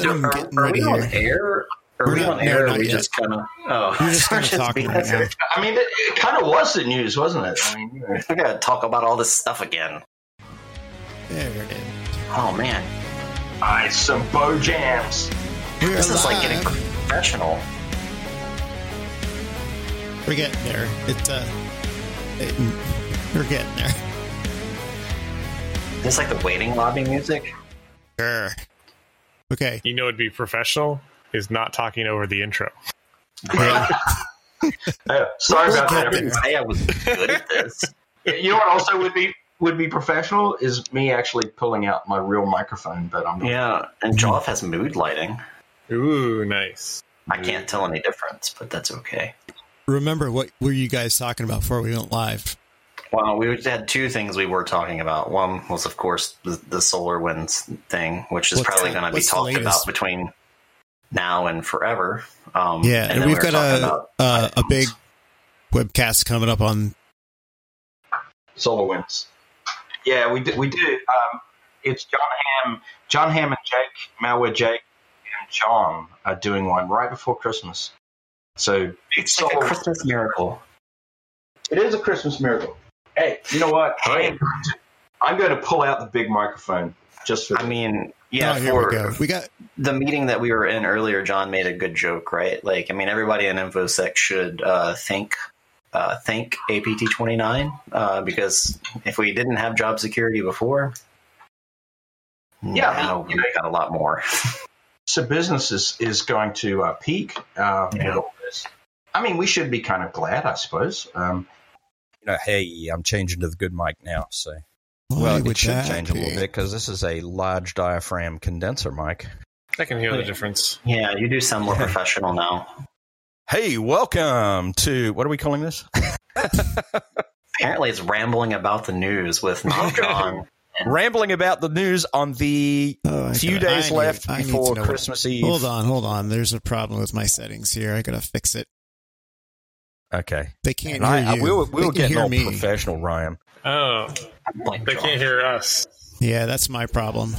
I'm are, getting are we ready on here. air? Are We're we not- on air? Or not we yet. just kind of. Oh, You're just kind of talking right now. I mean, it, it kind of was the news, wasn't it? I mean, you. We gotta talk about all this stuff again. There it is. Oh man, I some bow jams. We are this is like getting live. professional. We're getting there. It's uh, it- we're getting there. It's like the waiting lobby music. Sure. Okay. You know, it'd be professional is not talking over the intro. Yeah. Uh, sorry about that. there. I was good at this. You know what also would be would be professional is me actually pulling out my real microphone, but I'm not. Yeah, and Joff has mood lighting. Ooh, nice. I can't tell any difference, but that's okay. Remember what were you guys talking about before we went live? Well, we had two things we were talking about. One was, of course, the, the solar winds thing, which is What's probably going to be talked about between now and forever. Um, Yeah, and and, we've we got talking a about uh, a big webcast coming up on. Solar Winds. Yeah, we do. We do. Um, it's John Ham, John Ham, and Jake Malware Jake and John are doing one right before Christmas. So It's like a Christmas miracle. It is a Christmas miracle. Hey, you know what? I am going to, I'm going to pull out the big microphone just for. I mean, yeah, oh, for we go. We got the meeting that we were in earlier, John made a good joke, right? Like, I mean, everybody in InfoSec should uh, thank uh, thank APT twenty nine uh, because if we didn't have job security before, Yeah, I now we know- got a lot more. so business is, is going to uh, peak uh, Yeah. all this. I mean, we should be kind of glad, I suppose. Um, you know, hey, I'm changing to the good mic now. So, why well, it should that change a little bit because this is a large diaphragm condenser mic. I can hear the difference. yeah, you do sound more professional now. Hey, welcome to what are we calling this? Apparently, it's rambling about the news with not John. Rambling about the news on the Oh, few gotta- days I left I need before Christmas Eve. Hold on, hold on. There's a problem with my settings here. I gotta fix it. Okay, They can't And hear I, you. we were, They we were can getting hear all me. professional, Ryan. Oh, Blame they can't hear us. Yeah, that's my problem.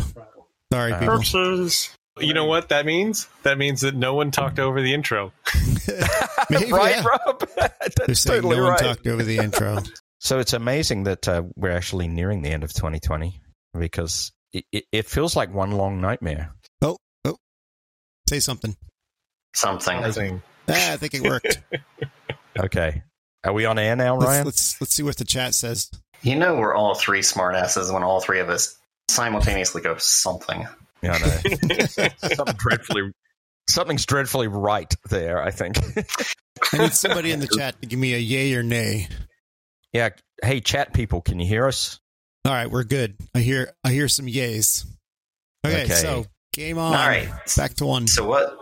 Sorry, Uh, people. Purposes. You know what that means? That means that no one talked over the intro. Maybe, right. Rob? They're That's saying totally no one talked over the intro. So it's amazing that uh, we're actually nearing the end of 2020 because it, it, it feels like one long nightmare. Oh, oh. Say something. something. Nothing. Ah, I think it worked. Okay, are we on air now, let's, Ryan? let's let's see what the chat says. You know, we're all three smartasses when all three of us simultaneously go something. Yeah, I know. Something dreadfully, something's dreadfully right there. I think. I need somebody in the chat to give me a yay or nay. yeah. Hey, chat people, can you hear us? All right, we're good. I hear I hear some yays. Okay, Okay. so game on. All right. back to one. So what?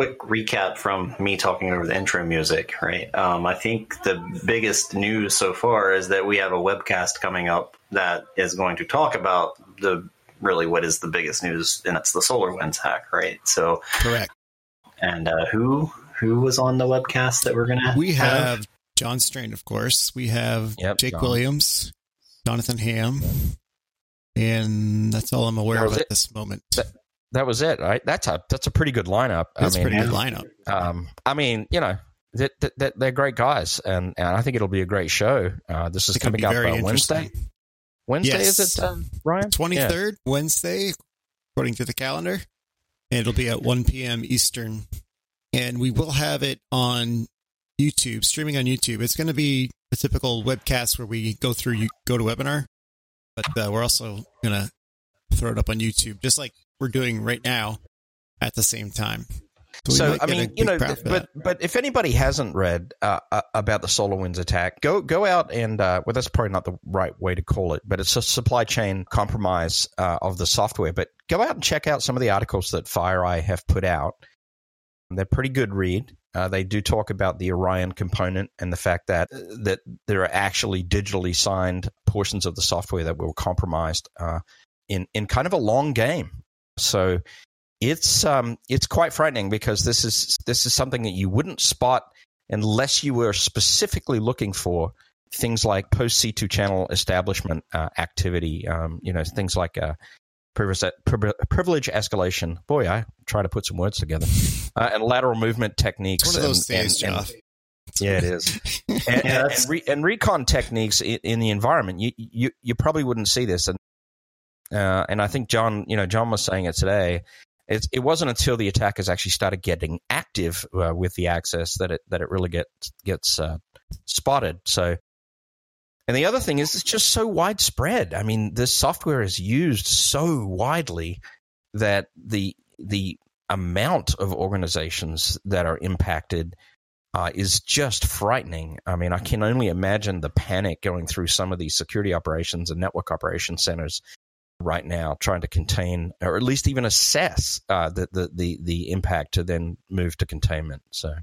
Quick recap from me talking over the intro music, right? Um, I think the biggest news so far is that we have a webcast coming up that is going to talk about the really what is the biggest news, and it's the solar winds hack, right? So, Correct. and uh, who who was on the webcast that we're gonna We have John Strand, of course. We have Yep, Jake John. Williams, Jonathan Ham, and that's all I'm aware of was at it? this moment. That was it, right? That's a that's a pretty good lineup. That's I mean, pretty good lineup. Um, I mean, you know, that that- that- they're great guys, and, and I think it'll be a great show. Uh, this is It coming up very uh, Wednesday. Wednesday Yes. is it, uh, Ryan? Twenty Yeah. Wednesday, according to the calendar, and it'll be at one p.m. Eastern, and we will have it on YouTube, streaming on YouTube. It's going to be a typical webcast where we go through you go to webinar, but uh, we're also going to throw it up on YouTube, just like we're doing right now, at the same time. we So, I mean, you know, but that. but if anybody hasn't read uh, uh, about the solar winds attack, go go out and uh, well, that's probably not the right way to call it, but it's a supply chain compromise uh, of the software. But go out and check out some of the articles that FireEye have put out. They're pretty good read. Uh, they do talk about the Orion component and the fact that that there are actually digitally signed portions of the software that were compromised uh, in in kind of a long game. So it's um it's quite frightening because this is this is something that you wouldn't spot unless you were specifically looking for things like post C2 channel establishment uh, activity. Um, you know, things like uh, privilege, privilege escalation. Boy, I try to put some words together. Uh, and lateral movement techniques. One of those and, things, and, Jeff. yeah, it is. And, and, and, re, and recon techniques in, in, the environment, you, you you probably wouldn't see this. And uh, and I think John, you know, John was saying it today. It's, it wasn't until the attackers actually started getting active uh, with the access that it that it really gets gets uh, spotted. So, and the other thing is, it's just so widespread. I mean, this software is used so widely that the the amount of organizations that are impacted uh, is just frightening. I mean, I can only imagine the panic going through some of these security operations and network operations centers right now, trying to contain or at least even assess uh, the, the, the the impact to then move to containment. So.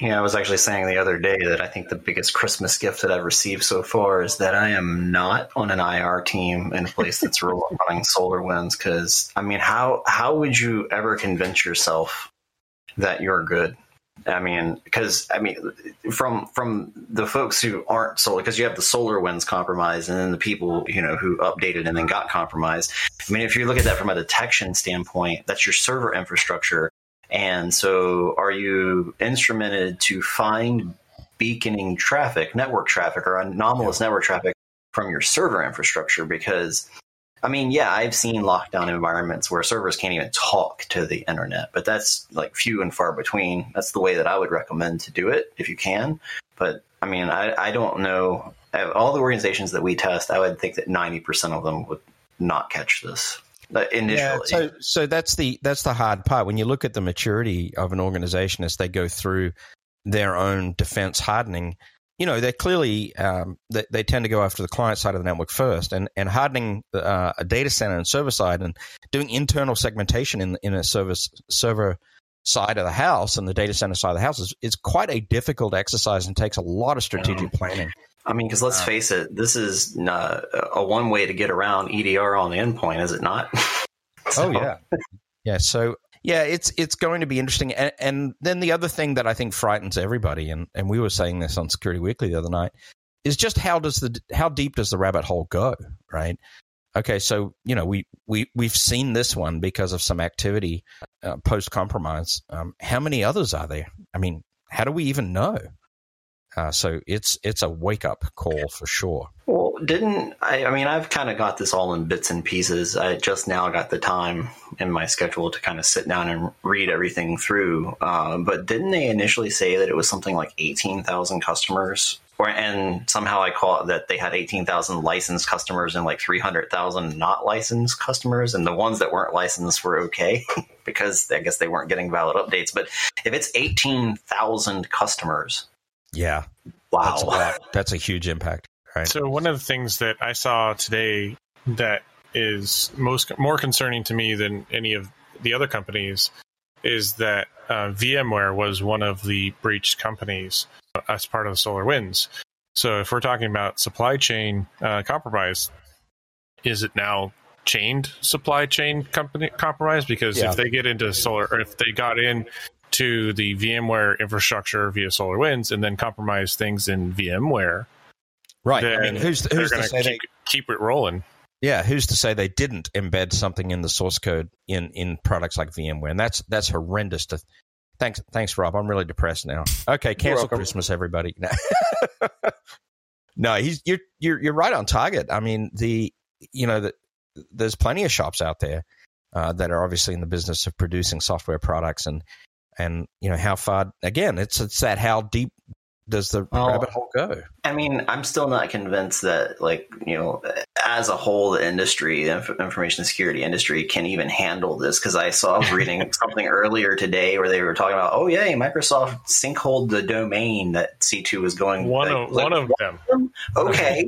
Yeah, I was actually saying the other day that I think the biggest Christmas gift that I've received so far is that I am not on an IR team in a place that's running SolarWinds. Because I mean, how how would you ever convince yourself that you're good? I mean, because I mean, from from the folks who aren't solar, because you have the SolarWinds compromised, and then the people you know who updated and then got compromised. I mean, if you look at that from a detection standpoint, that's your server infrastructure, and so are you instrumented to find beaconing traffic, network traffic, or anomalous yeah. network traffic from your server infrastructure? Because I mean, yeah, I've seen lockdown environments where servers can't even talk to the internet, but that's like few and far between. That's the way that I would recommend to do it if you can. But I mean, I, I don't know. All the organizations that we test, I would think that 90% of them would not catch this uh, initially. Yeah, so, so that's the that's the hard part. When you look at the maturity of an organization as they go through their own defense hardening, you know, they're clearly um, they, they, tend to go after the client side of the network first, and and hardening uh, a data center and server side, and doing internal segmentation in in a service server side of the house and the data center side of the house is, is quite a difficult exercise and takes a lot of strategic planning. I mean, because let's uh, face it, this is a one way to get around EDR on the endpoint, is it not? so. Oh yeah, yeah. So yeah, it's it's going to be interesting. And, and, then the other thing that I think frightens everybody, and, and we were saying this on Security Weekly the other night, is just how does the how deep does the rabbit hole go, right? Okay, so you know we we we've seen this one because of some activity uh, post compromise. Um, how many others are there? I mean, how do we even know? Uh, so it's it's a wake up call for sure. Well, didn't I? I mean, I've kind of got this all in bits and pieces. I just now got the time in my schedule to kind of sit down and read everything through. Uh, but didn't they initially say that it was something like eighteen thousand customers? Or, and somehow I caught that they had 18,000 licensed customers and like 300,000 not licensed customers. And the ones that weren't licensed were okay because I guess they weren't getting valid updates. But if it's 18,000 customers, yeah. Wow. That's, that's a huge impact. Right. So one of the things that I saw today that is most more concerning to me than any of the other companies is that uh, VMware was one of the breached companies as part of the SolarWinds. So if we're talking about supply chain uh, compromise, is it now chained supply chain company compromise? Because yeah. if they get into solar, or if they got in to the VMware infrastructure via SolarWinds and then compromise things in VMware. Right. I mean, who's, who's to say keep, they, keep it rolling? Yeah, who's to say they didn't embed something in the source code in, in products like VMware? And that's that's horrendous. To thanks, thanks, Rob. I'm really depressed now. Okay, cancel Christmas, everybody. no, he's you're you're you're right on target. I mean, the you know the, there's plenty of shops out there uh, that are obviously in the business of producing software products and and you know how far again it's it's that how deep does the well, rabbit hole go? I mean, I'm still not convinced that, like, you know, as a whole, the industry, the information security industry, can even handle this. Because I saw reading something earlier today where they were talking about, oh, yeah, Microsoft sinkholed the domain that C2 was going. One like, of like, one of them. Okay.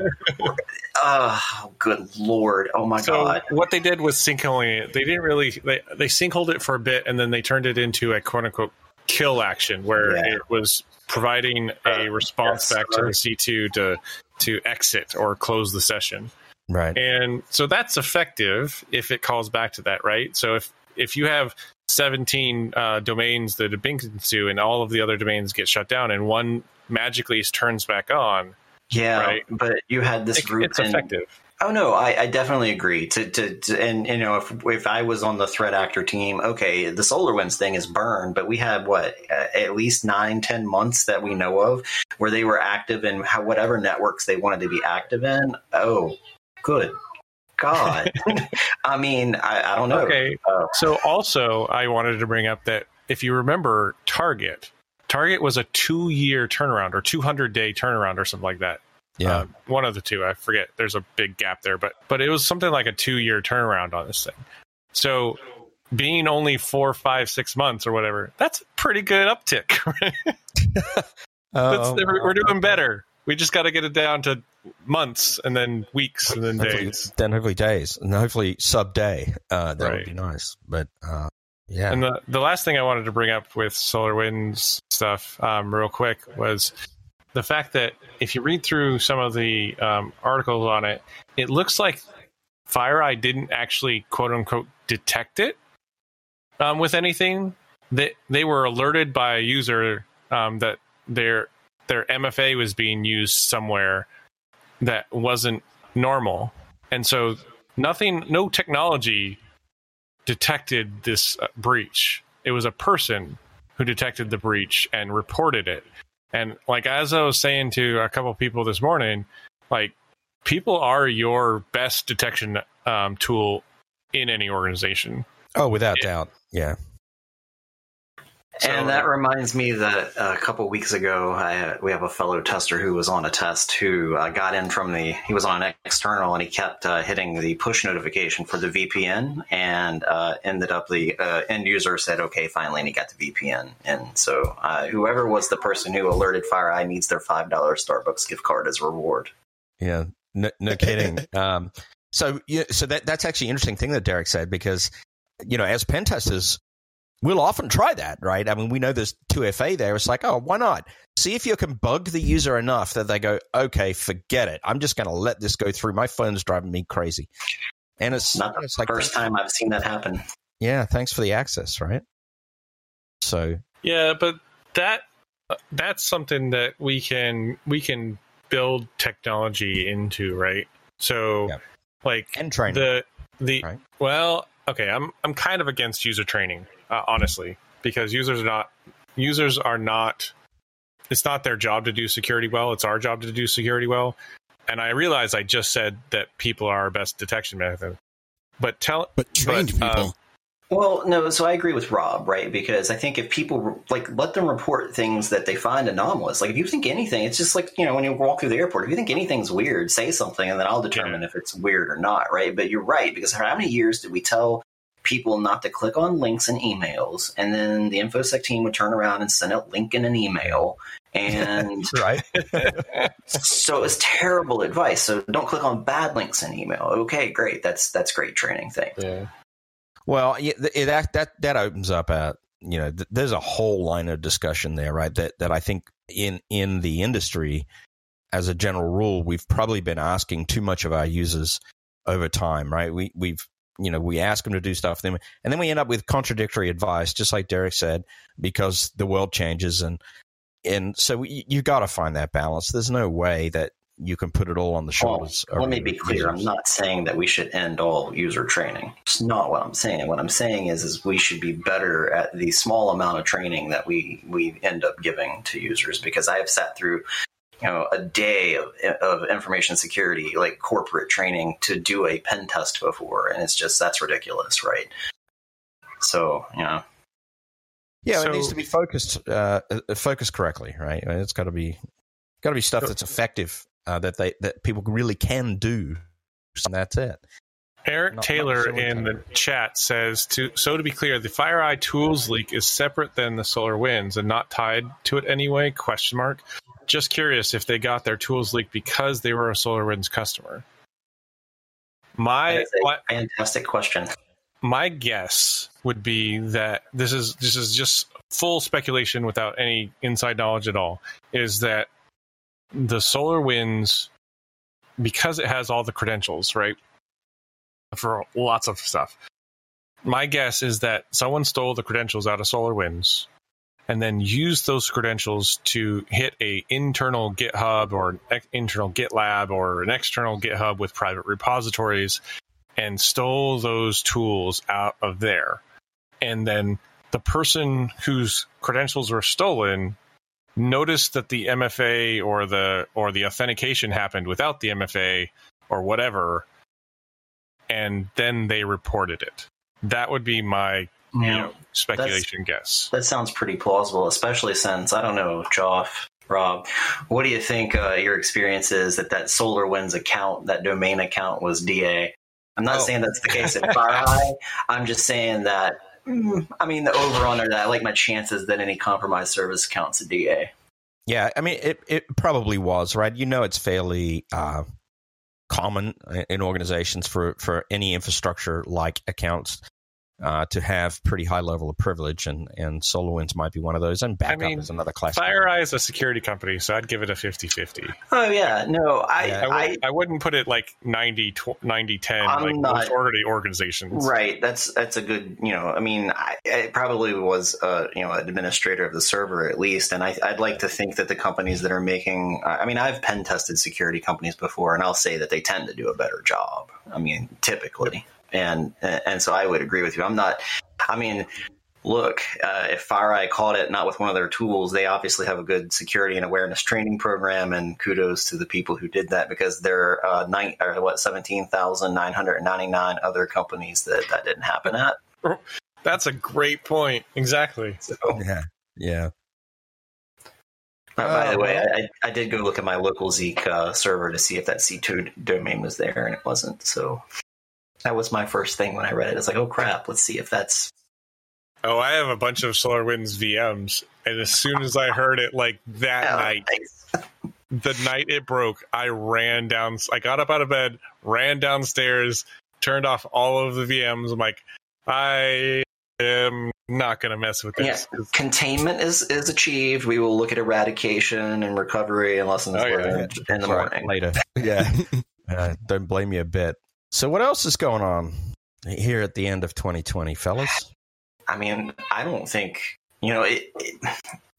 oh, good lord! Oh my so god! What they did was sinkholing it. They didn't really they they sinkholed it for a bit, and then they turned it into a quote unquote kill action where yeah. it was providing a response yes, back to the C2 to to exit or close the session. Right. And so that's effective if it calls back to that, right? So if if you have 17 uh, domains that have been to and all of the other domains get shut down and one magically turns back on. Yeah, right? but you had this it, group. It's in, effective. Oh no, I, I definitely agree. To, to, to and you know if if I was on the threat actor team, okay, the Solar Winds thing is burned, but we had what at least nine, ten months that we know of where they were active in how, whatever networks they wanted to be active in. Oh, good God! I mean, I, I don't know. Okay. Uh, So also, I wanted to bring up that if you remember Target, Target was a two-year turnaround or 200-day turnaround or something like that. Yeah. Uh, one of the two. I forget. There's a big gap there, but but it was something like a two-year turnaround on this thing. So being only four, five, six months or whatever, that's a pretty good uptick. That's- Oh, we're, we're doing better. We just got to get it down to months and then weeks and then hopefully, days. then hopefully days and hopefully sub day. Uh, that Right. would be nice. But uh, yeah, And the, the last thing I wanted to bring up with Solar Winds stuff, um, real quick, was the fact that if you read through some of the um, articles on it, it looks like FireEye didn't actually quote unquote detect it um, with anything. That they were alerted by a user um, that their their MFA was being used somewhere that wasn't normal, and so nothing, no technology detected this uh, breach. It was a person who detected the breach and reported it. And like as I was saying to a couple people this morning, like people are your best detection um, tool in any organization. oh, without Yeah. doubt, yeah. So- and that reminds me that uh, a couple weeks ago, I, we have a fellow tester who was on a test who uh, got in from the, he was on an external and he kept uh, hitting the push notification for the VPN and uh, ended up the uh, end user said, okay, finally, and he got the VPN. And so uh, whoever was the person who alerted FireEye needs their $5 Starbucks gift card as a reward. Yeah, no, no kidding. um, so, yeah, so that that's actually an interesting thing that Derek said because you know, as pen testers, we'll often try that, right? I mean, we know there's two FA there. It's like, oh, why not? See if you can bug the user enough that they go, okay, forget it. I'm just going to let this go through. My phone's driving me crazy. And it's Not the it's like, first time I've seen that happen. yeah, thanks for the access, right? So, Yeah, but that that's something that we can we can build technology into, right? So Yeah. like and training. the the Right. well okay i'm i'm kind of against user training uh, honestly because users are not users are not it's not their job to do security well it's our job to do security well and i realize i just said that people are our best detection method but tell But trained But, uh, people. Well, no, so I agree with Rob, right? Because I think if people like let them report things that they find anomalous, like if you think anything, it's just like you know when you walk through the airport. If you think anything's weird, say something, and then I'll determine if it's weird or not, right? But you're right because how many years did we tell people not to click on links in emails, and then the infosec team would turn around and send out link in an email, and right? so it's terrible advice. So don't click on bad links in email. Okay, great, that's that's great training thing. yeah Well, yeah, th- that that that opens up a you know th- there's a whole line of discussion there, right? That that I think in in the industry, as a general rule, we've probably been asking too much of our users over time, right? We we've you know we ask them to do stuff, then and then we end up with contradictory advice, just like Derek said, because the world changes and and so we, you got to find that balance. There's no way that you can put it all on the shoulders. Well, let me be clear. I'm not saying that we should end all user training. It's not what I'm saying. What I'm saying is, is we should be better at the small amount of training that we we end up giving to users. Because I have sat through, you know, a day of, of information security, like corporate training, to do a pen test before, and it's just that's ridiculous, right? So, you know, Yeah, So- it needs to be focused, uh, uh, focused correctly, right? It's got to be, got to be stuff that's effective uh, that they that people really can do. And that's it. Eric Not- Taylor not in the chat chat says to so to be clear, the FireEye tools leak is separate than the Solar Winds and not tied to it anyway? Question mark. Just curious if they got their tools leaked because they were a Solar Winds customer. My That is my, fantastic question. my guess would be that this is this is just full speculation without any inside knowledge at all. Is that the Solar Winds because it has all the credentials, right? For lots of stuff. My guess is that someone stole the credentials out of Solar Winds and then use those credentials to hit a internal GitHub or an ex- internal GitLab or an external GitHub with private repositories and stole those tools out of there. And then the person whose credentials were stolen noticed that the MFA or the or the authentication happened without the MFA or whatever and then they reported it. That would be my you Yeah. know, speculation guess. That sounds pretty plausible, especially since I don't know, Joff, Rob, what do you think uh, your experience is that that SolarWinds account, that domain account, was DA? I'm not Oh. saying that's the case at FireEye. I'm just saying that. mm, I mean, the over under that, I like my chances that any compromised service counts a DA. Yeah, I mean, it, it probably was, right? You know, it's fairly uh, common in organizations for, for any infrastructure like accounts uh, to have pretty high level of privilege, and, and SolarWinds might be one of those, and backup mean, is another class. FireEye is a security company, so I'd give it a 50-50. Oh yeah, no, I, Yeah. I, I, would, I wouldn't put it like 90, 90 10 I'm like not- most org- organizations. Right. That's that's a good. You know, I mean, I, I probably was, uh, you know, administrator of the server at least, and I, I'd like to think that the companies that are making. I mean, I've pen tested security companies before, and I'll say that they tend to do a better job. I mean, typically, and and so I would agree with you. I'm not. I mean. Look, uh, if FireEye caught it not with one of their tools, they obviously have a good security and awareness training program, and kudos to the people who did that because there are uh, nine or what seventeen thousand nine hundred ninety nine other companies that that didn't happen at. That's a great point. Exactly. So, Yeah, yeah. uh, by the way. I, I did go look at my local Zeek uh, server to see if that C two domain was there, and it wasn't. So that was my first thing when I read it. It's like, oh crap, let's see if that's Oh, I have a bunch of SolarWinds VMs, and as soon as I heard it, like that Oh, night, thanks. the night it broke, I ran down. I got up out of bed, ran downstairs, turned off all of the VMs. I'm like, I am not going to mess with Yeah, this. containment is is achieved. We will look at eradication and recovery and lessons Oh, yeah, learned in the Right, morning. later. Yeah, uh, don't blame me a bit. So, what else is going on here at the end of 2020, fellas? I mean, I don't think you know it, it.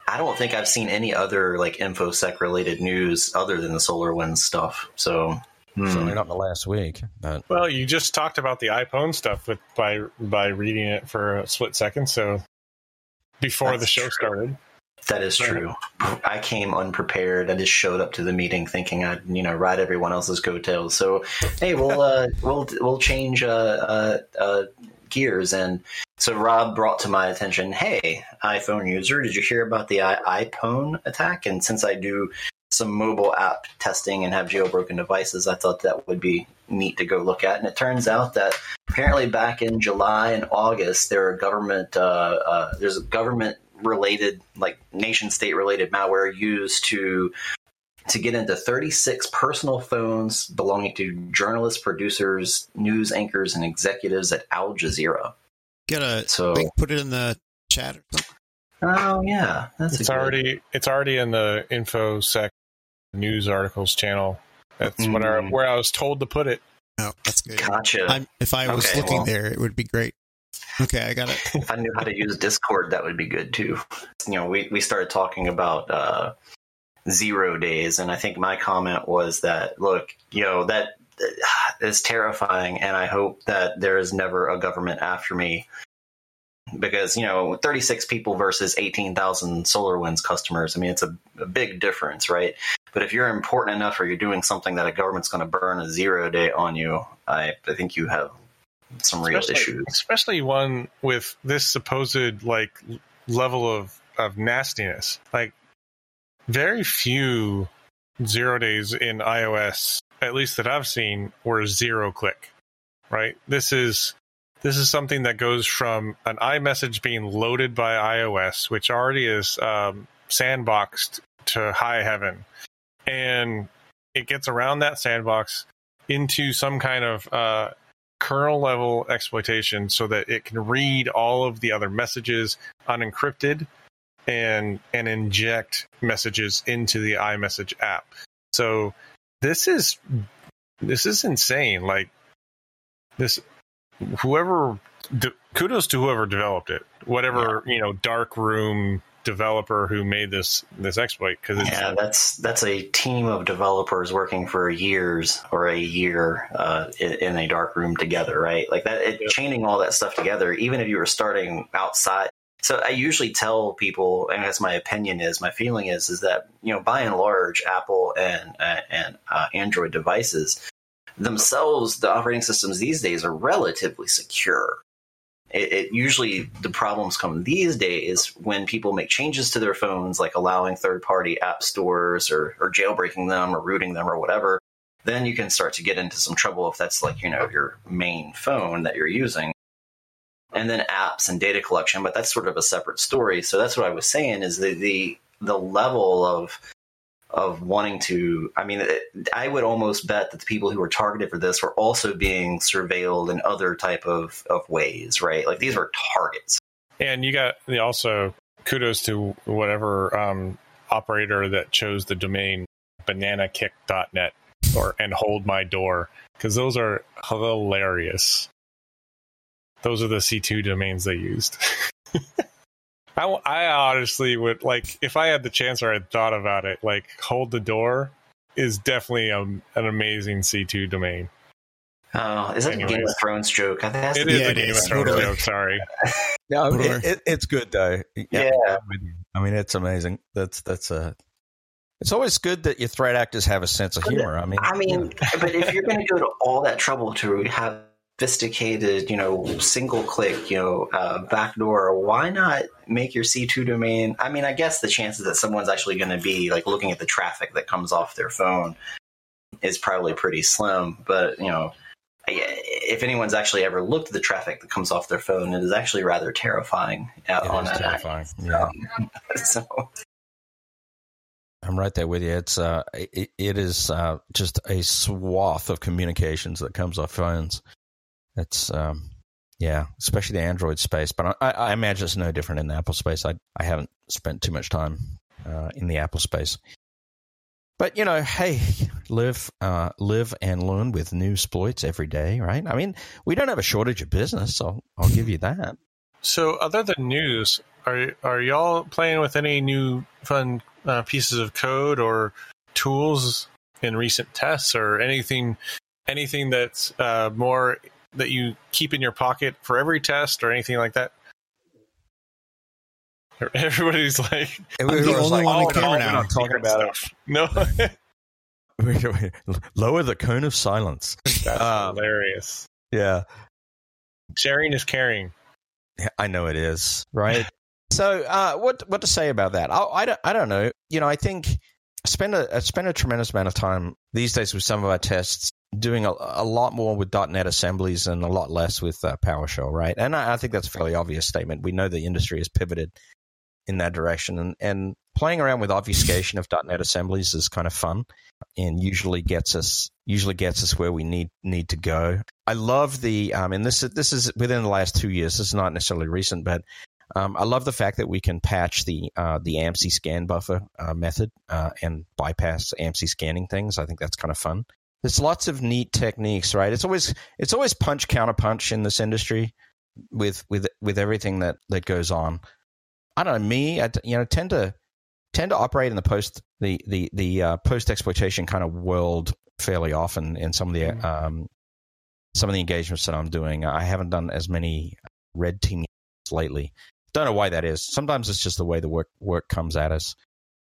I don't think I've seen any other like infosec related news other than the SolarWinds stuff. So, hmm. Certainly not in the last week, but Well, you just talked about the iPhone stuff with by by reading it for a split second. So before That's the show true. started, that is true. I came unprepared. I just showed up to the meeting thinking I'd you know ride everyone else's coattails. So, hey, we'll uh, we'll we'll change uh, uh, uh, gears and. So Rob brought to my attention, hey, iPhone user, did you hear about the I- iPhone attack? And since I do some mobile app testing and have jailbroken devices, I thought that would be neat to go look at. And it turns out that apparently back in July and August, there are government uh, uh, there's a government related, like nation state related malware used to to get into 36 personal phones belonging to journalists, producers, news anchors, and executives at Al Jazeera. Get a So, link, put it in the chat. Or something. oh yeah, that's a it's good- already it's already in the infosec news articles channel. That's what I, Mm. where I was told to put it. Oh, that's good. gotcha. I'm, if I was Okay, looking well. there, it would be great. Okay, I got it. if I knew how to use Discord, that would be good too. You know, we, we started talking about uh, zero days, and I think my comment was that, look, you know, that is terrifying, and I hope that there is never a government after me. Because, you know, 36 people versus 18,000 SolarWinds customers, I mean, it's a, a big difference, right? But if you're important enough or you're doing something that a government's going to burn a zero day on you, I, I think you have some real especially, issues. especially one with this supposed like level of of nastiness. Like very few zero days in iOS, at least that I've seen, were zero click. Right. This is this is something that goes from an iMessage being loaded by iOS, which already is um, sandboxed to high heaven, and it gets around that sandbox into some kind of uh, kernel level exploitation so that it can read all of the other messages unencrypted and and inject messages into the iMessage app. So this is this is insane. Like this whoever de- kudos to whoever developed it. Whatever, you know, dark room developer who made this this exploit because yeah, that's that's a team of developers working for years or a year uh, in, in, a dark room together, right? Like that, it, yep. chaining all that stuff together. Even if you were starting outside, so I usually tell people, and that's my opinion is, my feeling is, is that you know, by and large, Apple and uh, and uh, Android devices themselves, the operating systems these days are relatively secure. It, it, usually the problems come these days when people make changes to their phones, like allowing third-party app stores or, or jailbreaking them or rooting them or whatever. Then you can start to get into some trouble if that's like you know your main phone that you're using and then apps and data collection, but that's sort of a separate story. So that's what I was saying is the the, the level of of wanting to i mean i would almost bet that the people who were targeted for this were also being surveilled in other type of, of ways right? Like these were targets. And you got the also kudos to whatever um, operator that chose the domain bananakick.net or and hold my door because those are hilarious. Those are the C2 domains they used. I, I honestly would like if I had the chance or I had thought about it, like hold the door is definitely a, an amazing C2 domain. Oh, is that Anyways. a Game of Thrones joke? I think it is yeah, a Game is. of Thrones totally. joke. Sorry. no, it, it, it's good though. Yeah, yeah. I mean, it's amazing. That's that's a. It's always good that your threat actors have a sense of humor. I mean, I mean, but if you're going to go to all that trouble to have sophisticated, you know, single click, you know, uh, backdoor, why not make your C2 domain? I mean, I guess the chances that someone's actually going to be like looking at the traffic that comes off their phone is probably pretty slim. But, you know, if anyone's actually ever looked at the traffic that comes off their phone, it is actually rather terrifying. Uh, on is terrifying. Yeah. Um, so. I'm right there with you. It's uh, it, it is uh, just a swath of communications that comes off phones. It's um, yeah, especially the Android space. But I, I, imagine it's no different in the Apple space. I I haven't spent too much time uh, in the Apple space. But you know, hey, live uh, live and learn with new exploits every day, right? I mean, we don't have a shortage of business. I'll I'll give you that. So, other than news, are are y'all playing with any new fun uh, pieces of code or tools in recent tests, or anything anything that's uh, more that you keep in your pocket for every test or anything like that? Everybody's like, Everybody's the only like, one on camera now talking about stuff. it. No, lower the cone of silence. That's um, hilarious. Yeah, sharing is caring. I know it is right. so, uh, what what to say about that? I, I don't I don't know. You know, I think I spend a I spend a tremendous amount of time these days with some of our tests doing a, a, lot more with .NET assemblies and a lot less with uh, PowerShell, right? And I, I, think that's a fairly obvious statement. We know the industry has pivoted in that direction, and, and playing around with obfuscation of .NET assemblies is kind of fun, and usually gets us usually gets us where we need need to go. I love the um, and this is this is within the last two years. This is not necessarily recent, but um, I love the fact that we can patch the uh, the AMSI scan buffer uh, method uh, and bypass AMSI scanning things. I think that's kind of fun there's lots of neat techniques, right? It's always it's always punch counter punch in this industry with with with everything that that goes on. I don't know me, I you know tend to tend to operate in the post the the the uh, post exploitation kind of world fairly often in some of the mm-hmm. um, some of the engagements that I'm doing. I haven't done as many red team lately. Don't know why that is. Sometimes it's just the way the work work comes at us.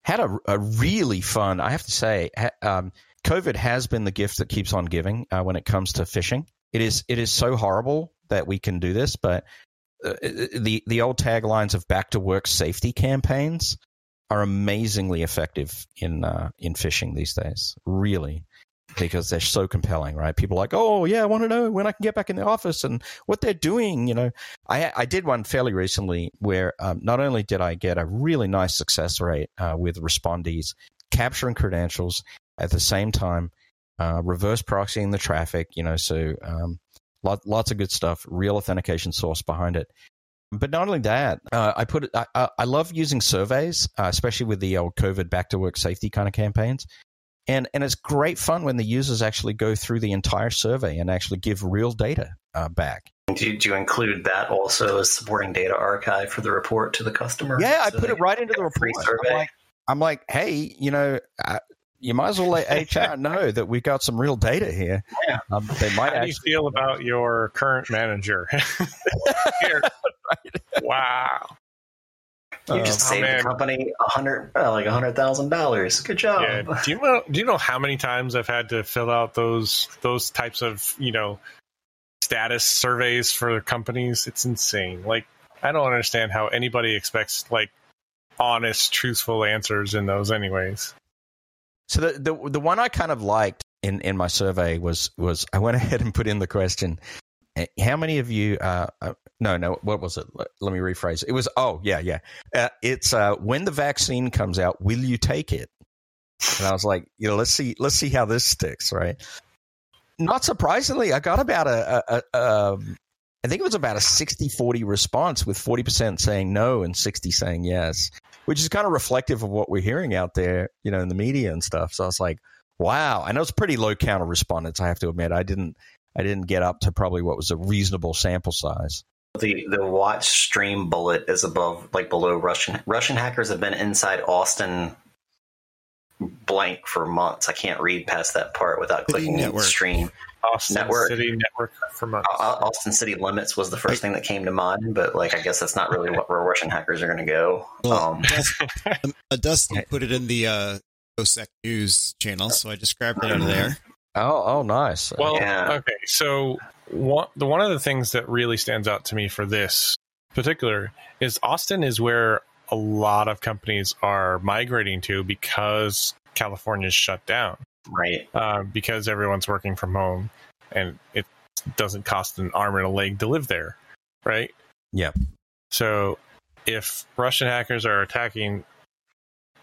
Had a, a really fun, I have to say, ha, um, COVID has been the gift that keeps on giving uh, when it comes to phishing. It is it is so horrible that we can do this, but uh, the the old taglines of back to work safety campaigns are amazingly effective in uh, in phishing these days. Really, because they're so compelling, right? People like, oh yeah, I want to know when I can get back in the office and what they're doing. You know, I I did one fairly recently where um, not only did I get a really nice success rate uh, with respondees capturing credentials at the same time, uh, reverse proxying the traffic, you know, so um, lot, lots of good stuff, real authentication source behind it. But not only that, uh, I put I, I love using surveys, uh, especially with the old COVID back to work safety kind of campaigns. And, and it's great fun when the users actually go through the entire survey and actually give real data uh, back. Do, do you include that also as supporting data archive for the report to the customer? Yeah, I put it right into the get a free report. I'm like, I'm like, hey, you know, you might as well let HR know that we've got some real data here. Yeah. Um, they might How do you feel about your current manager? Wow. You just Oh, saved man. the company a hundred, uh, like a hundred thousand dollars. Good job. Yeah. Do you know? Do you know how many times I've had to fill out those those types of you know status surveys for companies? It's insane. Like I don't understand how anybody expects like honest, truthful answers in those. Anyways, So the, the the one I kind of liked in, in my survey was was I went ahead and put in the question, eh, how many of you? Uh, uh, no, no, what was it? Let, me rephrase. It was oh yeah yeah. Uh, it's uh, when the vaccine comes out, will you take it? And I was like, you know, let's see let's see how this sticks, right? Not surprisingly, I got about a, a, a um, I think it was about a 60-40 response with 40% saying no and 60 saying yes, which is kind of reflective of what we're hearing out there, you know, in the media and stuff. So I was like, wow. I know it's pretty low count of respondents, I have to admit. I didn't I didn't get up to probably what was a reasonable sample size. The the watch stream bullet is above, like below Russian Russian hackers have been inside Austin blank for months. I can't read past that part without City clicking network. stream. Austin Network. City Network for months. Austin City Limits was the first thing that came to mind, but like I guess that's not really what where Russian hackers are going to go. Well, Um, Dustin, um, uh, Dustin put it in the uh, OSEC News channel, so I just grabbed it out of there. Oh, oh, nice. Well, Yeah. okay. So one, the one of the things that really stands out to me for this particular is Austin is where a lot of companies are migrating to because California's shut down. right. uh, because everyone's working from home and it doesn't cost an arm and a leg to live there, right? Yeah. So if Russian hackers are attacking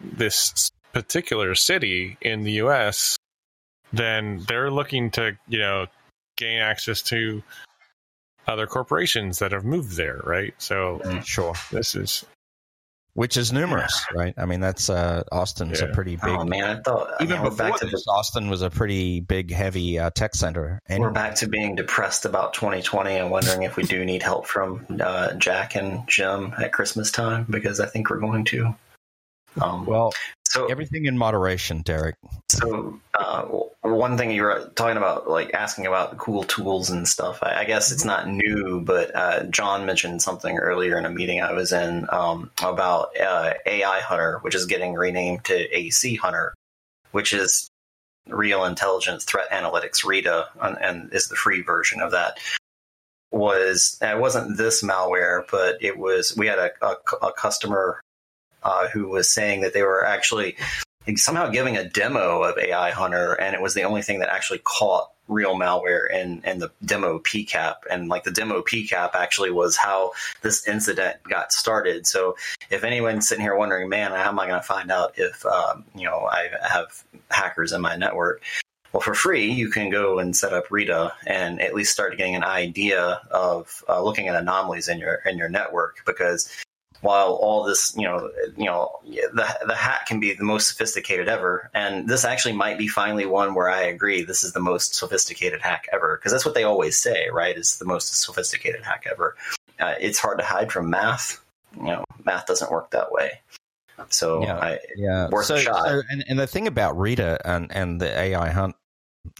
this particular city in the U.S., then they're looking to, you know, gain access to other corporations that have moved there, right? So sure. this is Which is numerous, right? I mean, that's uh, Austin's a pretty big. Oh man, I thought I even mean, before back to this, Austin was a pretty big, heavy uh, tech center. And we're back to being depressed about 2020 and wondering if we do need help from uh, Jack and Jim at Christmas time because I think we're going to. Um, well, so everything in moderation, Derek. So, uh, one thing you were talking about, like asking about cool tools and stuff. I, I guess it's not new, but uh, John mentioned something earlier in a meeting I was in um, about uh, AI Hunter, which is getting renamed to AC Hunter, which is Real Intelligence Threat Analytics and, and is the free version of that. Was it wasn't this malware, but it was. We had a, a, a customer uh, who was saying that they were actually somehow giving a demo of AI Hunter, and it was the only thing that actually caught real malware in, in the demo PCAP. And like the demo PCAP actually was how this incident got started. So if anyone's sitting here wondering, man, how am I going to find out if, um, you know, I have hackers in my network? Well, for free, you can go and set up Rita and at least start getting an idea of uh, looking at anomalies in your in your network because while all this, you know, you know, the the hack can be the most sophisticated ever, and this actually might be finally one where I agree this is the most sophisticated hack ever because that's what they always say, right? It's the most sophisticated hack ever. Uh, it's hard to hide from math. You know, math doesn't work that way. So Yeah. I, Yeah. Worth so, a shot. so- and, and the thing about Rita and, and the AI hunt,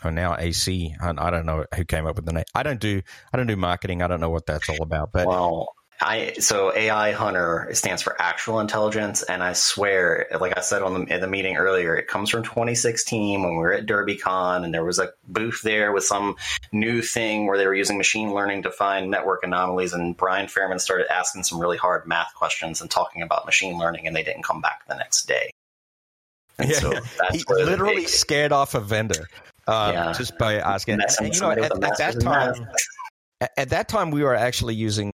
or now AC hunt, I don't know who came up with the name. I don't do I don't do marketing. I don't know what that's all about. But well, I so AI Hunter stands for actual intelligence, and I swear, like I said on the in the meeting earlier, it comes from 2016 when we were at DerbyCon, and there was a booth there with some new thing where they were using machine learning to find network anomalies, and Brian Fehrman started asking some really hard math questions and talking about machine learning, and they didn't come back the next day. And Yeah, so that's he literally big- scared off a vendor uh, Yeah. just by asking. And, you know, at, at that time, math. at that time, we were actually using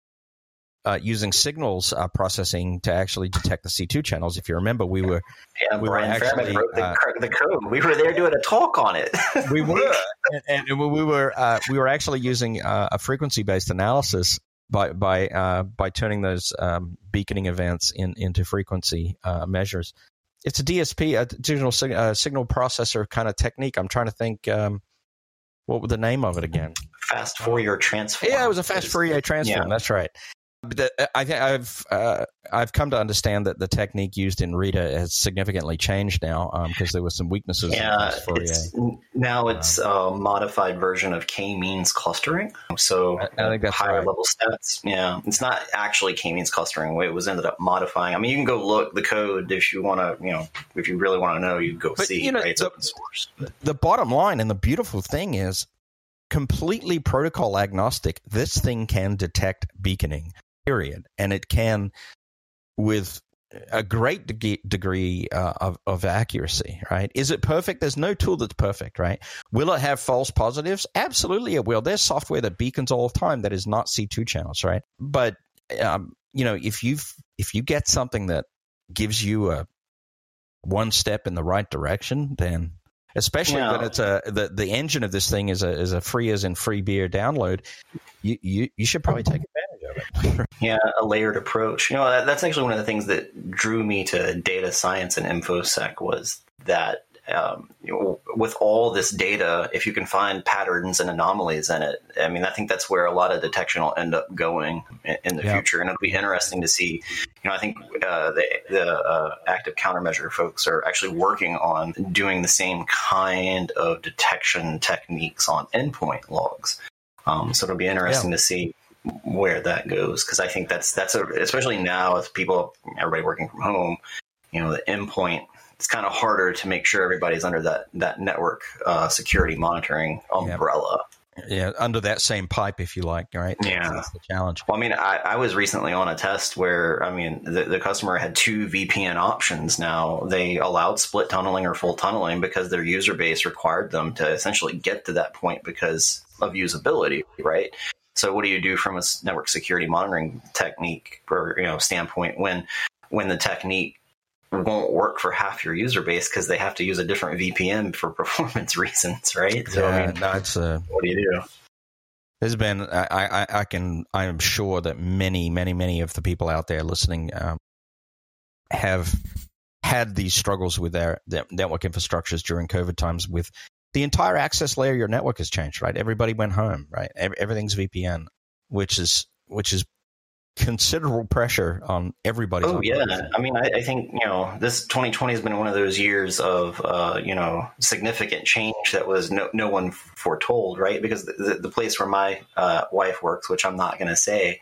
uh, using signals uh, processing to actually detect the C two channels. If you remember, we were Yeah, we were actually, wrote the, uh, the code. We were there doing a talk on it. we were and, and we were uh, we were actually using uh, a frequency based analysis by by uh, by turning those um, beaconing events in, into frequency uh, measures. It's a DSP, a digital sig- uh, signal processor kind of technique. I'm trying to think. Um, what was the name of it again? fast Fourier transform. Yeah, it was a fast Fourier transform. Yeah. That's right. I think I've uh, I've come to understand that the technique used in Rita has significantly changed now because there were some weaknesses. Yeah, it's, now it's a modified version of k-means clustering. So I- I think that's higher right. level stats. Yeah, it's not actually k-means clustering. It was ended up modifying. I mean, you can go look the code if you want to. You know, if you really want to know, you go But, see. you know, right? It's the- open source. The bottom line and the beautiful thing is completely protocol agnostic this thing can detect beaconing period. And it can with a great degree, degree uh, of, of accuracy right? Is it perfect? There's no tool that's perfect right? Will it have false positives? Absolutely it will. There's software that beacons all the time that is not c2 channels right? But um, you know if you've if you get something that gives you a one step in the right direction then especially Yeah. when it's a the, the engine of this thing is a is a free as in free beer download you you, you should probably take it Yeah, a layered approach. You know, that, that's actually one of the things that drew me to data science and infosec was that um, you know, with all this data, if you can find patterns and anomalies in it, I mean, I think that's where a lot of detection will end up going in, in the Yeah. future, and it'll be interesting to see. You know, I think uh, the the uh, active countermeasure folks are actually working on doing the same kind of detection techniques on endpoint logs. Um, so it'll be interesting to see where that goes because I think that's that's a especially now with people everybody working from home, you know, the endpoint it's kind of harder to make sure everybody's under that that network uh, security monitoring umbrella. yeah under that same pipe if you like right Yeah. that's the challenge Well, I mean, I, I was recently on a test where, I mean, the, the customer had two VPN options now. They allowed split tunneling or full tunneling because their user base required them to essentially get to that point because of usability, right? So, what do you do from a network security monitoring technique or you know standpoint when when the technique won't work for half your user base because they have to use a different VPN for performance reasons, right? So, I yeah, mean, no, it's uh, what do you do? There's been, I, I, I can, I am sure that many, many, many of the people out there listening um, have had these struggles with their, their network infrastructures during COVID times. With the entire access layer, of your network has changed, right? Everybody went home, right? Everything's VPN, which is which is considerable pressure on everybody. Oh yeah. I mean, I, I think you know this 2020 has been one of those years of uh, you know significant change that was no, no one foretold, right? Because the, the, the place where my uh, wife works, which I'm not going to say,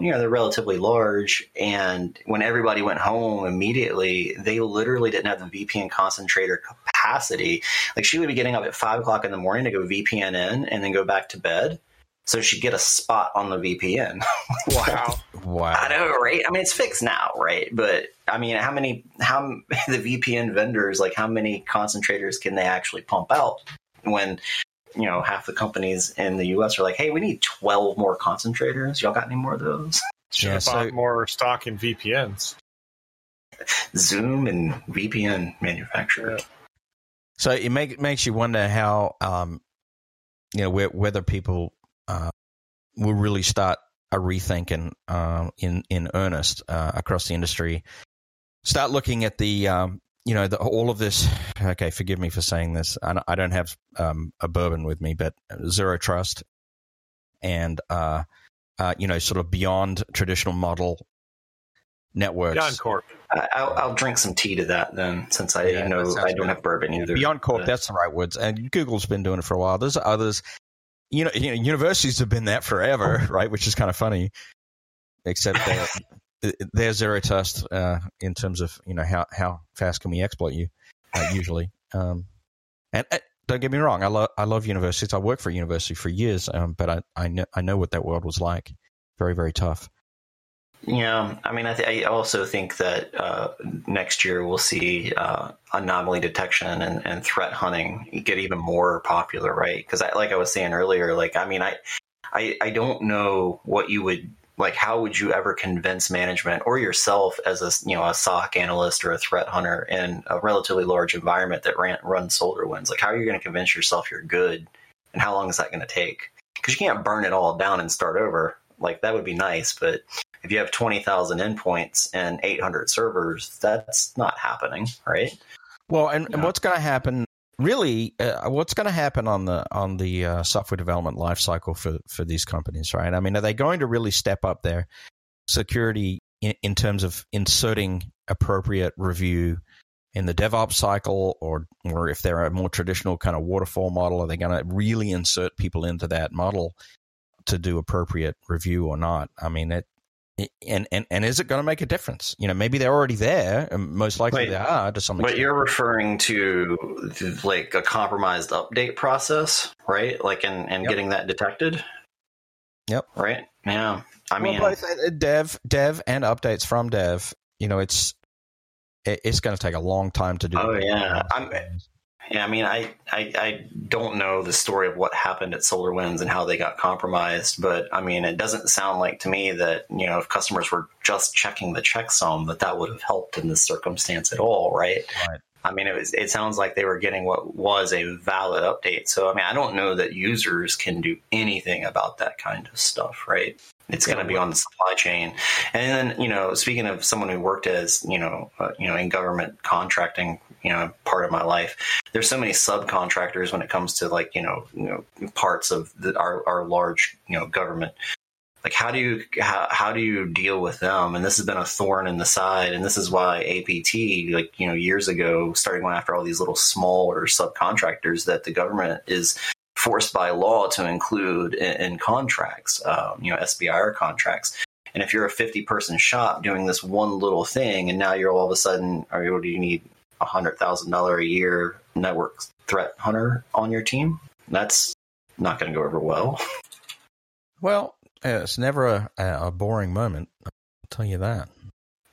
you know, they're relatively large, and when everybody went home immediately, they literally didn't have the VPN concentrator capacity. Like she would be getting up at five o'clock in the morning to go VPN in, and then go back to bed. So she'd get a spot on the VPN. Wow. Wow. I know, right? I mean, it's fixed now, right? But I mean, how many, how the VPN vendors, like how many concentrators can they actually pump out when, you know, half the companies in the US are like, hey, we need 12 more concentrators. Y'all got any more of those? Should Yeah, have so- bought more stock in VPNs. Zoom and VPN manufacturers. So it make, makes you wonder how, um, you know, whe- whether people uh, will really start a rethinking uh, in in earnest uh, across the industry. Start looking at the, um, you know, the, all of this. Okay, forgive me for saying this. I don't, I don't have um, a bourbon with me, but zero trust and uh, uh, you know, sort of beyond traditional model networks. Beyond Corp. I, I'll, I'll drink some tea to that then, since I Yeah, know I don't good. have bourbon either. Beyond Corp, But- that's the right words. And Google's been doing it for a while. There's others. You know, you know universities have been that forever, right? Which is kind of funny, except they're, they're zero trust uh, in terms of you know how how fast can we exploit you uh, usually. Um, and uh, don't get me wrong, I love I love universities. I worked for a university for years, um, but I I know I know what that world was like. Very very tough. Yeah, I mean, I, th- I also think that uh, next year we'll see uh, anomaly detection and, and threat hunting get even more popular, right? Because, like I was saying earlier, like I mean, I, I, I don't know what you would like. How would you ever convince management or yourself as a you know a SOC analyst or a threat hunter in a relatively large environment that ran, runs SolarWinds? Like, how are you going to convince yourself you're good, and how long is that going to take? Because you can't burn it all down and start over. Like that would be nice, but if you have 20,000 endpoints and 800 servers, that's not happening, right? Well, and, and what's going to happen really, uh, what's going to happen on the on the uh, software development lifecycle for for these companies, right? I mean, are they going to really step up their security in, in terms of inserting appropriate review in the DevOps cycle, or or if they're a more traditional kind of waterfall model, are they going to really insert people into that model to do appropriate review or not? I mean, it. And, and and is it going to make a difference? You know, maybe they're already there, and most likely Wait, they are to some But extent. you're referring to like a compromised update process, right? Like and and Yep. getting that detected. Yep. Right. Yeah. I Well, mean, both uh, dev, dev, and updates from dev. You know, it's it, it's going to take a long time to do. Oh, yeah. I'm- Yeah, I mean, I, I I don't know the story of what happened at SolarWinds and how they got compromised, but I mean, it doesn't sound like to me that you know if customers were just checking the checksum that that would have helped in this circumstance at all, right? Right. I mean, it was. It sounds like they were getting what was a valid update. So, I mean, I don't know that users can do anything about that kind of stuff, right? It's going to be on the supply chain. And then, you know, speaking of someone who worked as, you know, uh, you know, in government contracting, you know, part of my life, there's so many subcontractors when it comes to like, you know, you know, parts of the, our our large, you know, government. Like, how do you how, how do you deal with them? And this has been a thorn in the side, and this is why APT, like you know, years ago, started going after all these little smaller subcontractors that the government is forced by law to include in, in contracts, um, you know, SBIR contracts. And if you're a 50 person shop doing this one little thing, and now you're all of a sudden, are you, do you need a hundred thousand dollar a year network threat hunter on your team? That's not going to go over well. Well, it's never a, a boring moment. I'll tell you that.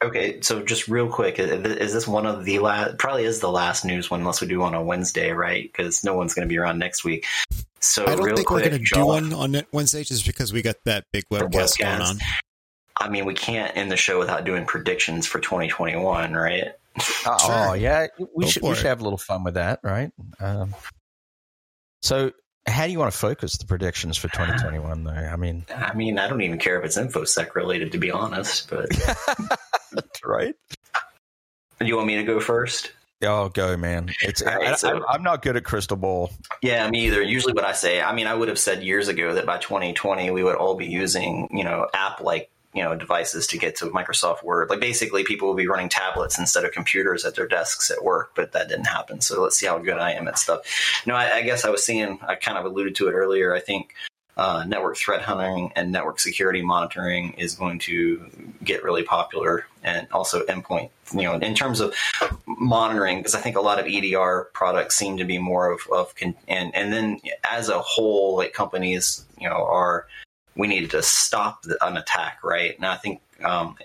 Okay, so just real quick, is this one of the last? Probably is the last news one, unless we do one on Wednesday, right? Because no one's going to be around next week. So I don't real think quick, we're going to do one on Wednesday just because we got that big webcast going on. I mean, we can't end the show without doing predictions for 2021, right? Oh, Sure. yeah, we Go should for we should have a little fun with that, right? Um, so, how do you want to focus the predictions for 2021? Though, I mean, I mean, I don't even care if it's infosec related, to be honest. But right? Do you want me to go first? Oh, go, man! It's right, I, so- I, I'm not good at crystal ball. Yeah, me either. Usually, what I say, I mean, I would have said years ago that by 2020 we would all be using, you know, app like you know devices to get to Microsoft Word. Like basically, people will be running tablets instead of computers at their desks at work. But that didn't happen. So let's see how good I am at stuff. No, I, I guess I was seeing. I kind of alluded to it earlier. I think. Uh, network threat hunting and network security monitoring is going to get really popular, and also endpoint. You know, in terms of monitoring because I think a lot of EDR products seem to be more of, of con- and and then as a whole, like companies, you know, are we needed to stop the, an attack, right? And I think um,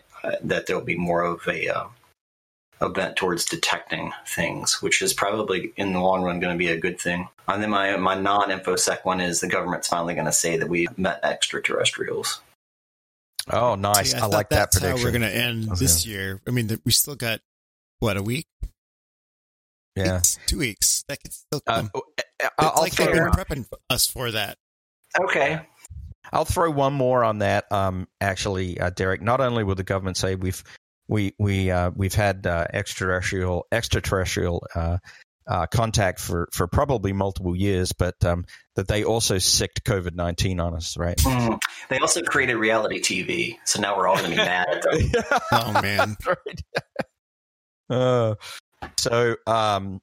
that there'll be more of a uh, a bent towards detecting things, which is probably in the long run going to be a good thing. And then my my non infosec one is the government's finally going to say that we met extraterrestrials. Oh, nice! See, I, thought like that prediction. how we're going to end Okay. this year. I mean, we still got what a week, yeah. Weeks? two weeks. That could still Uh, come. I'll, it's I'll like they've been prepping us for that. Okay. I'll throw one more on that. Um, actually, uh, Derek. Not only will the government say we've we we uh, we've had uh, extraterrestrial extraterrestrial uh, uh, contact for, for probably multiple years, but um, that they also sicked COVID nineteen on us, right? Mm. They also created reality TV, so now we're all going to be mad at them. Oh man, right. uh, so, um,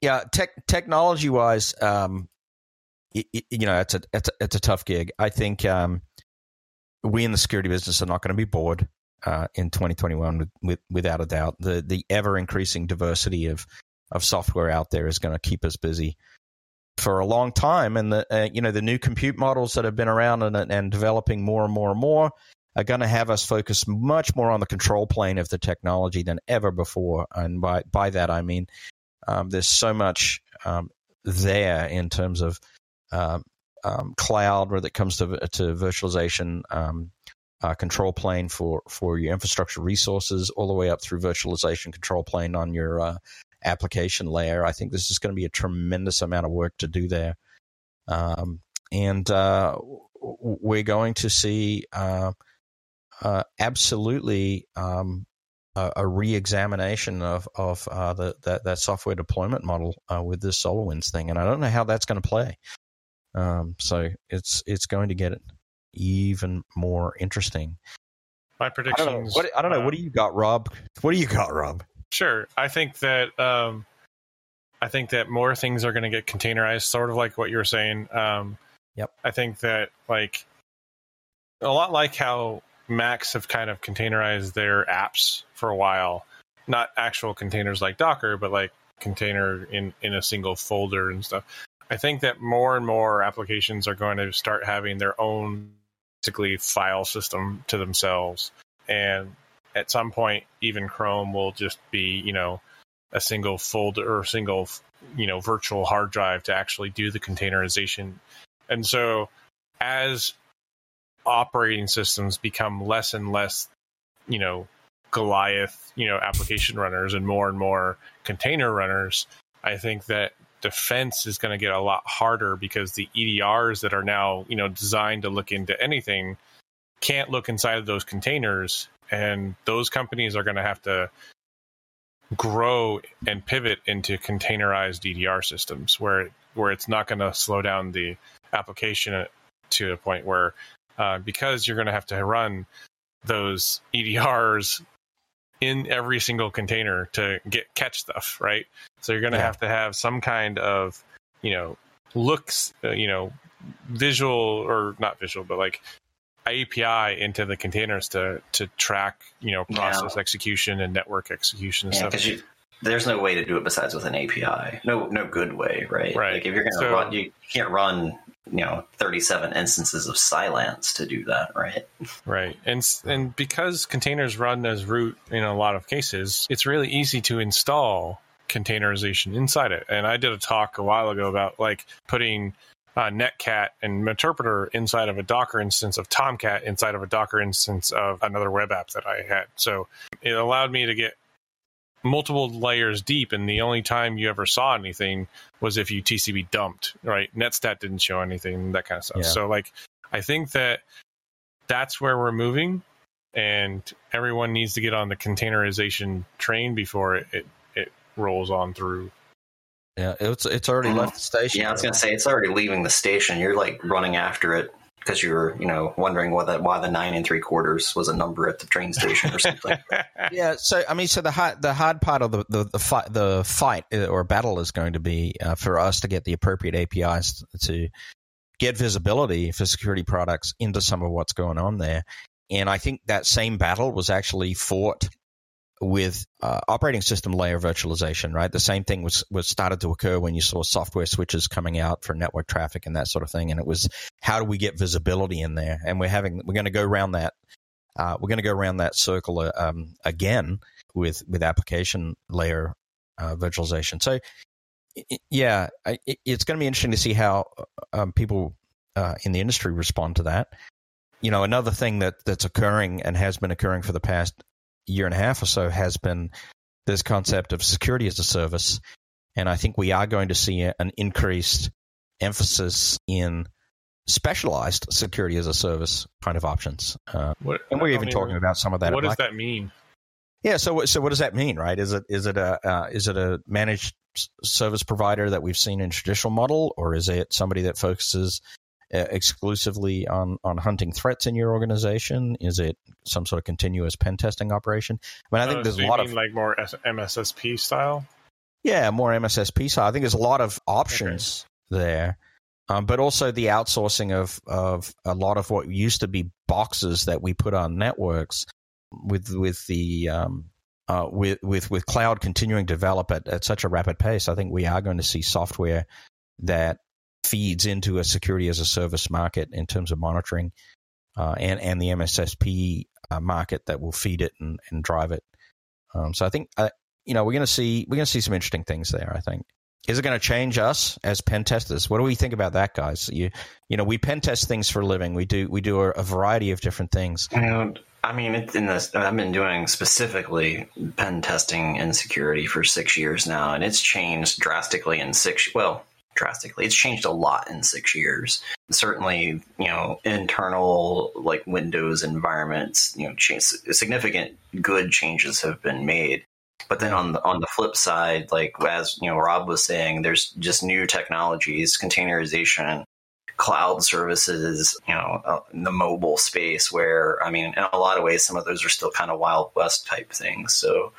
yeah, tech technology wise, um, y- y- you know, it's a it's a, it's a tough gig. I think um, we in the security business are not going to be bored uh, in 2021, with, with, without a doubt. The the ever increasing diversity of of software out there is going to keep us busy for a long time, and the uh, you know the new compute models that have been around and and developing more and more and more are going to have us focus much more on the control plane of the technology than ever before. And by by that I mean um, there's so much um, there in terms of um, um, cloud when it comes to to virtualization. Uh, control plane for for your infrastructure resources, all the way up through virtualization control plane on your uh, application layer. I think this is going to be a tremendous amount of work to do there, um, and uh, we're going to see uh, uh, absolutely um, a, a re-examination of of uh, the that, that software deployment model with this SolarWinds thing, and I don't know how that's going to play. Um, so it's it's going to get even more interesting. My I predictions. don't know. What, I don't know. What do you got, Rob? What do you got, Rob? Sure. I think that um, I think that more things are going to get containerized, sort of like what you were saying. Um, Yep. I think that like a lot like how Macs have kind of containerized their apps for a while, not actual containers like Docker, but like container in in a single folder and stuff. I think that more and more applications are going to start having their own basically file system to themselves. And at some point even chrome will just be you know a single folder or single you know virtual hard drive to actually do the containerization. And so as operating systems become less and less you know goliath you know application runners and more and more container runners i think that defense is going to get a lot harder because the edrs that are now you know designed to look into anything can't look inside of those containers and those companies are going to have to grow and pivot into containerized EDR systems where where it's not going to slow down the application to a point where uh, because you're going to have to run those EDRs in every single container to get catch stuff right so you're going to Yeah. have to have some kind of you know looks uh, you know visual or not visual but like API into the containers to to track you know Yeah. process execution and network execution and Yeah, stuff. because there's no way to do it besides with an API. No, no good way, right? Right. Like if you're going to So- run, you can't run, you know, 37 instances of Silence to do that, right? Right, and and because containers run as root in a lot of cases, it's really easy to install containerization inside it. And I did a talk a while ago about like putting uh, Netcat and Meterpreter inside of a Docker instance of Tomcat inside of a Docker instance of another web app that I had. So it allowed me to get multiple layers deep, and the only time you ever saw anything was if you TCP dumped. Right, Netstat didn't show anything, that kind of stuff. Yeah. So like, I think that that's where we're moving, and everyone needs to get on the containerization train before it it, it rolls on through. Yeah, it's it's already left the station. Yeah, I was going to say it's already leaving the station. You're like running after it because you were, you know, wondering why that why the nine and three quarters was a number at the train station or something. Yeah, so I mean, so the hard the hard part of the the the fight the fight uh, or battle is going to be uh, for us to get the appropriate APIs to get visibility for security products into some of what's going on there, and I think that same battle was actually fought with uh, operating system layer virtualization. Right, the same thing was was started to occur when you saw software switches coming out for network traffic and that sort of thing, and it was how do we get visibility in there, and we're having we're going to go around that uh, we're going to go around that circle uh, um, again with with application layer uh, virtualization. So, yeah, it, it's going to be interesting to see how um, people uh, in the industry respond to that. You know, another thing that that's occurring and has been occurring for the past year and a half or so has been this concept of security as a service, and I think we are going to see an increased emphasis in specialized security as a service kind of options. Uh, What, and we're I even talking about some of that. What does that mean? Yeah. So, so what does that mean, right? Is it is it a uh, is it a managed service provider that we've seen in traditional model, or is it somebody that focuses exclusively on on hunting threats in your organization? Is it some sort of continuous pen testing operation? I mean, I think Uh, there's a you lot mean of like more MSSP style. yeah, more MSSP style. I think there's a lot of options there, um, but also the outsourcing of of a lot of what used to be boxes that we put on networks with with the um, uh, with with with cloud continuing to develop at, at such a rapid pace. I think we are going to see software that feeds into a security as a service market in terms of monitoring, uh, and and the MSSP uh, market that will feed it and, and drive it. Um, so I think uh, you know we're going to see we're going to see some interesting things there. I think. Is it going to change us as pen testers? What do we think about that, guys? You, you know, we pen test things for a living. We do we do a, a variety of different things. Know, I mean, in this, I've been doing specifically pen testing and security for six years now, and it's changed drastically in six. Well, drastically. It's changed a lot in six years. Certainly, you know, internal like Windows environments, you know, change, significant good changes have been made. But then on the on the flip side, like as you know, Rob was saying, there's just new technologies, containerization, cloud services, you know, uh, the mobile space. Where I mean, in a lot of ways, some of those are still kind of wild west type things. So,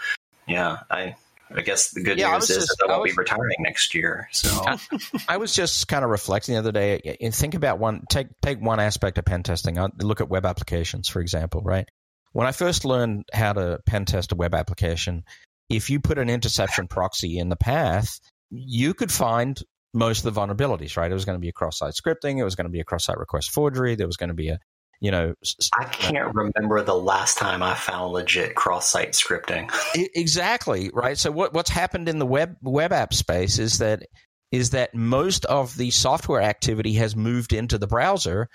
yeah, I I guess the good Yeah, news was is just- that I I won't was- be retiring next year. So I was just kind of reflecting the other day and think about one take take one aspect of pen testing. I look at web applications, for example, right? When I first learned how to pen test a web application, if you put an interception proxy in the path, you could find most of the vulnerabilities, right? It was going to be a cross-site scripting, it was going to be a cross-site request forgery, there was going to be a, you know, I can't remember the last time I found legit cross-site scripting. Exactly right so what what's happened in the web web app space is that is that most of the software activity has moved into the browser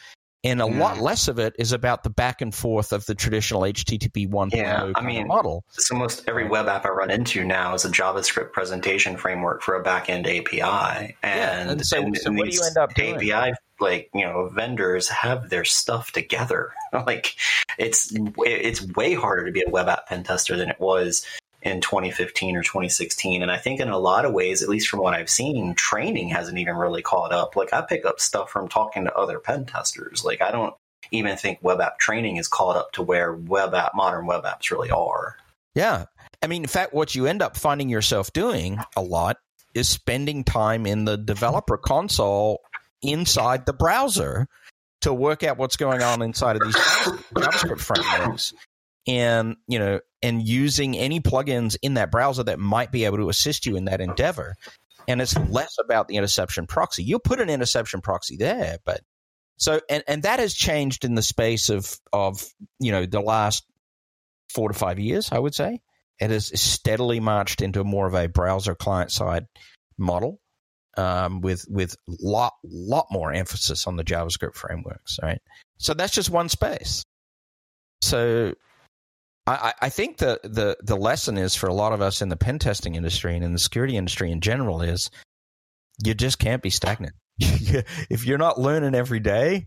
and a lot hmm. less of it is about the back and forth of the traditional http 1.0 Yeah, I mean- model So almost every web app I run into now is a JavaScript presentation framework for a backend API, and, and so- and- so what do you end up doing? Like you know vendors have their stuff together. like it's it's way harder to be a web app pen tester than it was in 2015 or 2016 and i think in a lot of ways at least from what i've seen training hasn't even really caught up. Like i pick up stuff from talking to other pen testers. Like i don't even think web app training is caught up to where web app modern web apps really are. Yeah. I mean in fact what you end up finding yourself doing a lot is spending time in the developer console inside the browser to work out what's going on inside of these JavaScript frameworks and you know and using any plugins in that browser that might be able to assist you in that endeavor. And it's less about the interception proxy. You'll put an interception proxy there but so and and that has changed in the space of of you know the last 4 to 5 years i would say. It has steadily marched into more of a browser client side model um, with with lot lot more emphasis on the JavaScript frameworks, right? So that's just one space. So I, I think the, the the lesson is for a lot of us in the pen testing industry and in the security industry in general is you just can't be stagnant. if you're not learning every day,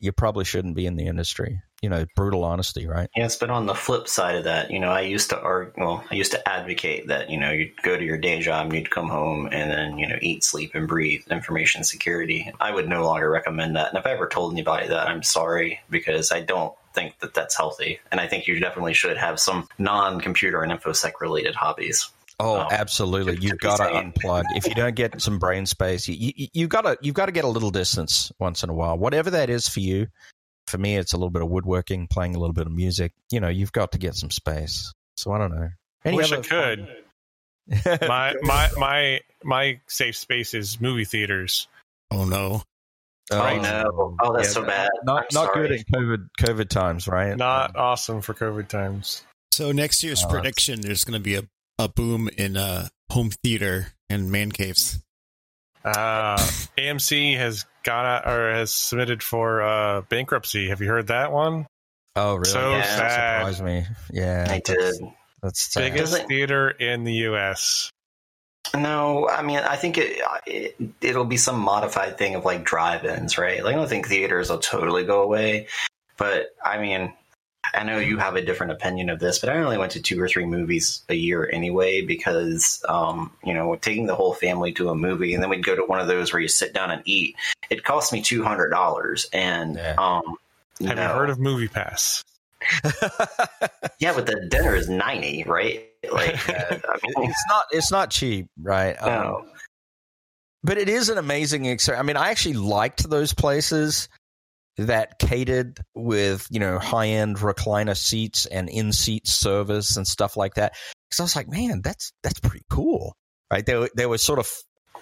you probably shouldn't be in the industry. You know, brutal honesty, right? Yes, but on the flip side of that, you know, I used to argue, well, I used to advocate that, you know, you'd go to your day job, you'd come home and then, you know, eat, sleep, and breathe information security. I would no longer recommend that. And if I ever told anybody that, I'm sorry because I don't think that that's healthy. And I think you definitely should have some non computer and InfoSec related hobbies. Oh, Um, absolutely! to- You've to got to unplug. If you don't get some brain space, you, you you got to you've got to get a little distance once in a while. Whatever that is for you. For me, it's a little bit of woodworking, playing a little bit of music. You know, you've got to get some space. So I don't know. Any Wish I other- could. My my my my safe space is movie theaters. Oh no. Oh, I know. Oh, that's so bad. Not I'm not sorry. good in COVID COVID times, right? Not awesome for COVID times. So next year's Oh, prediction, there's going to be a, a boom in uh, home theater and man caves. Uh, AMC has got or has submitted for uh, bankruptcy. Have you heard that one? Oh, really? So Yeah. That sad. surprised me. Yeah, I that's, did. that's sad. Biggest Doesn't- theater in the U.S. No, I mean, I think it, it it'll be some modified thing of like drive-ins, right? Like, I don't think theaters will totally go away, but I mean, I know you have a different opinion of this, but I only went to two or three movies a year anyway because, um, you know, taking the whole family to a movie and then we'd go to one of those where you sit down and eat. It cost me two hundred dollars, and Yeah. um, Have no. you heard of Movie Pass? Yeah, but the dinner is ninety, right? Like, uh, I mean, it's not it's not cheap, right? Um, but it is an amazing experience. I mean, I actually liked those places that catered with you know high end recliner seats and in seat service and stuff like that. Because I was like, man, that's that's pretty cool, right? They were, they were sort of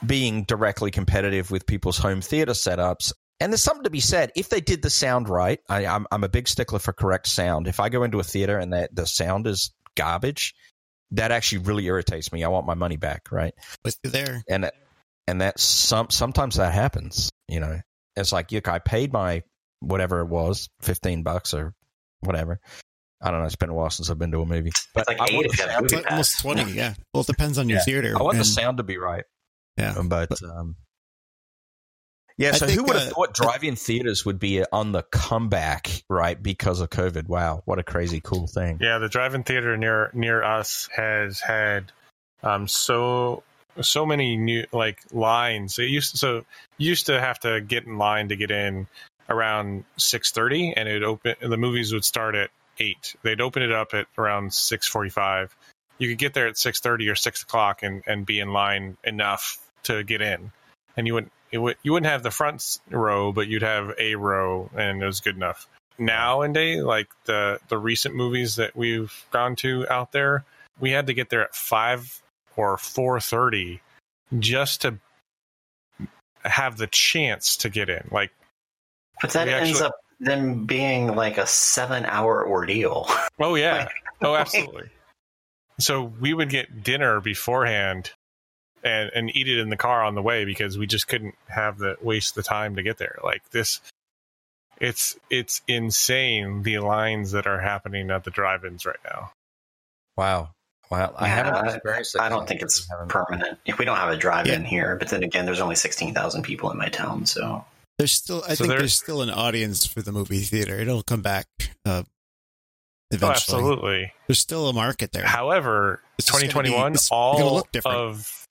being directly competitive with people's home theater setups. And there's something to be said if they did the sound right. I, I'm I'm a big stickler for correct sound. If I go into a theater and that the sound is garbage, that actually really irritates me. I want my money back, right? With you there. and and that some sometimes that happens. You know, it's like, look, I paid my whatever it was, fifteen bucks or whatever. I don't know. It's been a while since I've been to a movie, but like I eight want, if the you have sound, It's like almost 20, yeah. Well, it depends on your Yeah. theater. I want the sound to be right. Yeah. but um, Yeah, I so who would have uh, thought drive-in theaters would be on the comeback, right? Because of COVID. Wow, what a crazy cool thing. Yeah, the drive-in theater near near us has had um, so so many new like lines. It used so you used to have to get in line to get in around six thirty, and it open. The movies would start at eight. They'd open it up at around six forty-five. You could get there at six thirty or six o'clock and and be in line enough to get in, and you wouldn't. You wouldn't have the front row, but you'd have a row, and it was good enough. Nowadays, like the the recent movies that we've gone to out there, we had to get there at five or four thirty just to have the chance to get in. Like, But that We ends actually- up then being like a seven-hour ordeal. oh yeah, oh absolutely. So we would get dinner beforehand and and eat it in the car on the way because we just couldn't have the waste the time to get there. Like this, it's it's insane the lines that are happening at the drive-ins right now. Wow, wow. I Yeah, haven't experienced it. I don't think it's permanent. If we don't have a drive-in here, but then again, there's only sixteen thousand people in my town, so There's still, I So think there's still an audience for the movie theater. It'll come back uh, Oh, absolutely. There's still a market there. However, It's just gonna be- 2021, it's all of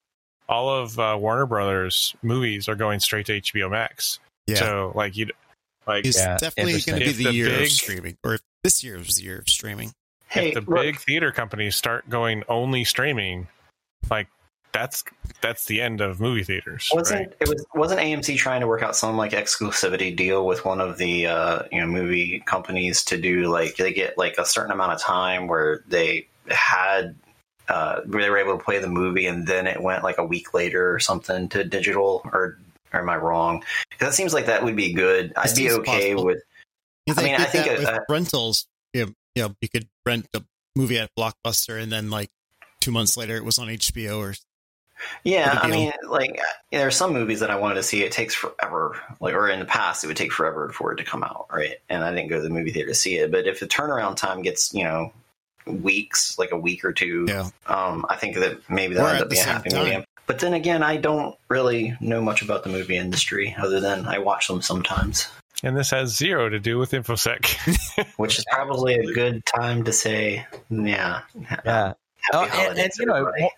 all of uh, Warner Brothers movies are going straight to HBO Max. yeah, So like you, like it's Yeah, definitely going to be the, the year big- of streaming, or this year was the year of streaming. hey, if the look, big theater companies start going only streaming, like that's that's the end of movie theaters. wasn't right? it was wasn't AMC trying to work out some like exclusivity deal with one of the uh, you know movie companies to do like they get like a certain amount of time where they had uh, where they were able to play the movie and then it went like a week later or something to digital or, or am I wrong? Because it seems like that would be good. I'd be okay possible. with You I mean, I think it- with uh, rentals, you know, you know, you could rent a movie at Blockbuster, and then like two months later, it was on HBO or Yeah, What a I deal. mean, like yeah, there are some movies that I wanted to see. It takes forever, like or in the past, it would take forever for it to come out, right? And I didn't go to the movie theater to see it. But if the turnaround time gets, you know, weeks, like a week or two, yeah. um, I think that maybe that'll at end up being a happy time. medium. But then again, I don't really know much about the movie industry other than I watch them sometimes, And this has zero to do with infosec. which is probably a good time to say, yeah, Yeah. happy Oh, and, and you know, everybody.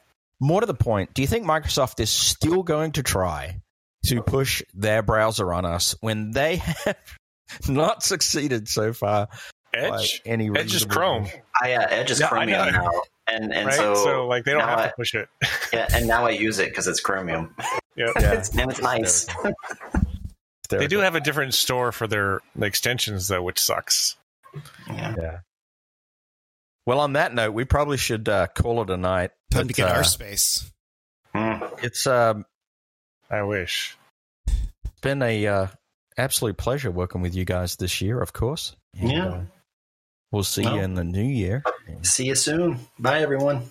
More, more to the point, do you think Microsoft is still going to try to push their browser on us when they have not succeeded so far? Edge, by any Edge is Chrome. I uh, Edge is Yeah, Chromium know. now, and and right? so, So, like they don't have I- to push it. yeah, and now I use it because it's Chromium. Yep. Yeah. and it's nice. They do have a different store for their extensions though, which sucks. Yeah. Yeah. Well, on that note, we probably should uh, call it a night. Time But, to get uh, our space. Mm. It's um, I wish. It's been a uh, absolute pleasure working with you guys this year, of course. And, Yeah. uh, we'll see Well. you in the new year. See you soon. Bye, everyone.